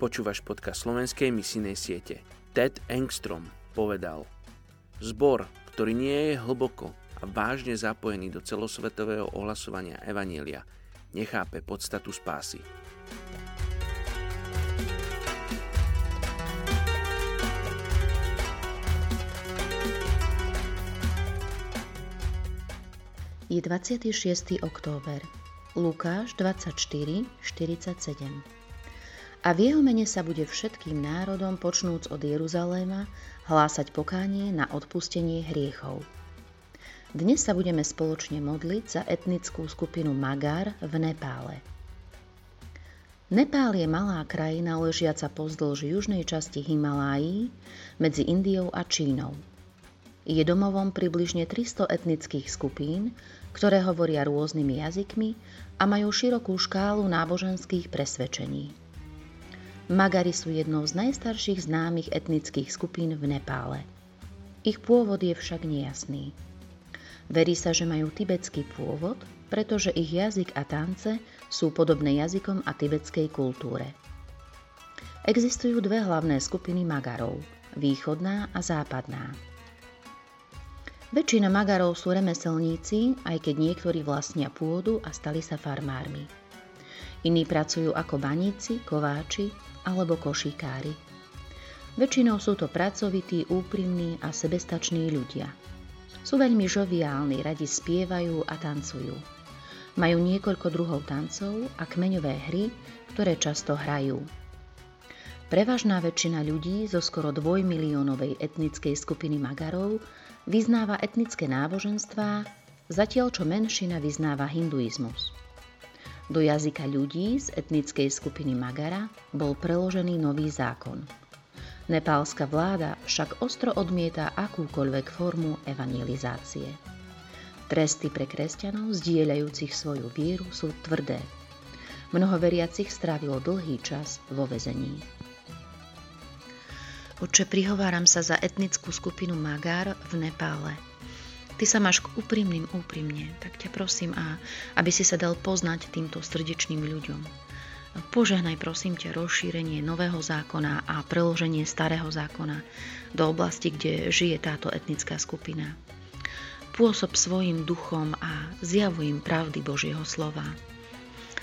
Počúvaš podcast slovenskej misijnej siete. Ted Engstrom povedal Zbor, ktorý nie je hlboko a vážne zapojený do celosvetového ohlasovania Evanielia, nechápe podstatu spásy. Je 26. október. Lukáš 24, 47 a v jeho mene sa bude všetkým národom, počnúc od Jeruzaléma, hlásať pokánie na odpustenie hriechov. Dnes sa budeme spoločne modliť za etnickú skupinu Magar v Nepále. Nepál je malá krajina ležiaca pozdĺž južnej časti Himalájí medzi Indiou a Čínou. Je domovom približne 300 etnických skupín, ktoré hovoria rôznymi jazykmi a majú širokú škálu náboženských presvedčení. Magari sú jednou z najstarších známych etnických skupín v Nepále. Ich pôvod je však nejasný. Verí sa, že majú tibetský pôvod, pretože ich jazyk a tance sú podobné jazykom a tibetskej kultúre. Existujú dve hlavné skupiny Magarov, východná a západná. Väčšina Magarov sú remeselníci, aj keď niektorí vlastnia pôdu a stali sa farmármi. Iní pracujú ako baníci, kováči alebo košikári. Väčšinou sú to pracovití, úprimní a sebestační ľudia. Sú veľmi žoviálni, radi spievajú a tancujú. Majú niekoľko druhov tancov a kmeňové hry, ktoré často hrajú. Prevažná väčšina ľudí zo skoro dvojmiliónovej etnickej skupiny Magarov vyznáva etnické náboženstvá, zatiaľ čo menšina vyznáva hinduizmus. Do jazyka ľudí z etnickej skupiny Magara bol preložený nový zákon. Nepálska vláda však ostro odmieta akúkoľvek formu evangelizácie. Tresty pre kresťanov zdieľajúcich svoju vieru sú tvrdé. Mnoho veriacich strávilo dlhý čas vo vezení. Oče, prihováram sa za etnickú skupinu Magar v Nepále – Ty sa máš k úprimným úprimne, tak ťa prosím, a aby si sa dal poznať týmto srdečným ľuďom. Požehnaj prosím ťa rozšírenie nového zákona a preloženie starého zákona do oblasti, kde žije táto etnická skupina. Pôsob svojim duchom a zjavuj im pravdy Božieho slova.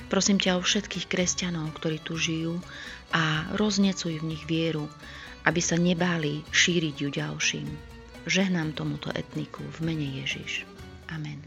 Prosím ťa o všetkých kresťanov, ktorí tu žijú a roznecuj v nich vieru, aby sa nebáli šíriť ju ďalším. Žehnám tomuto etniku v mene Ježiš. Amen.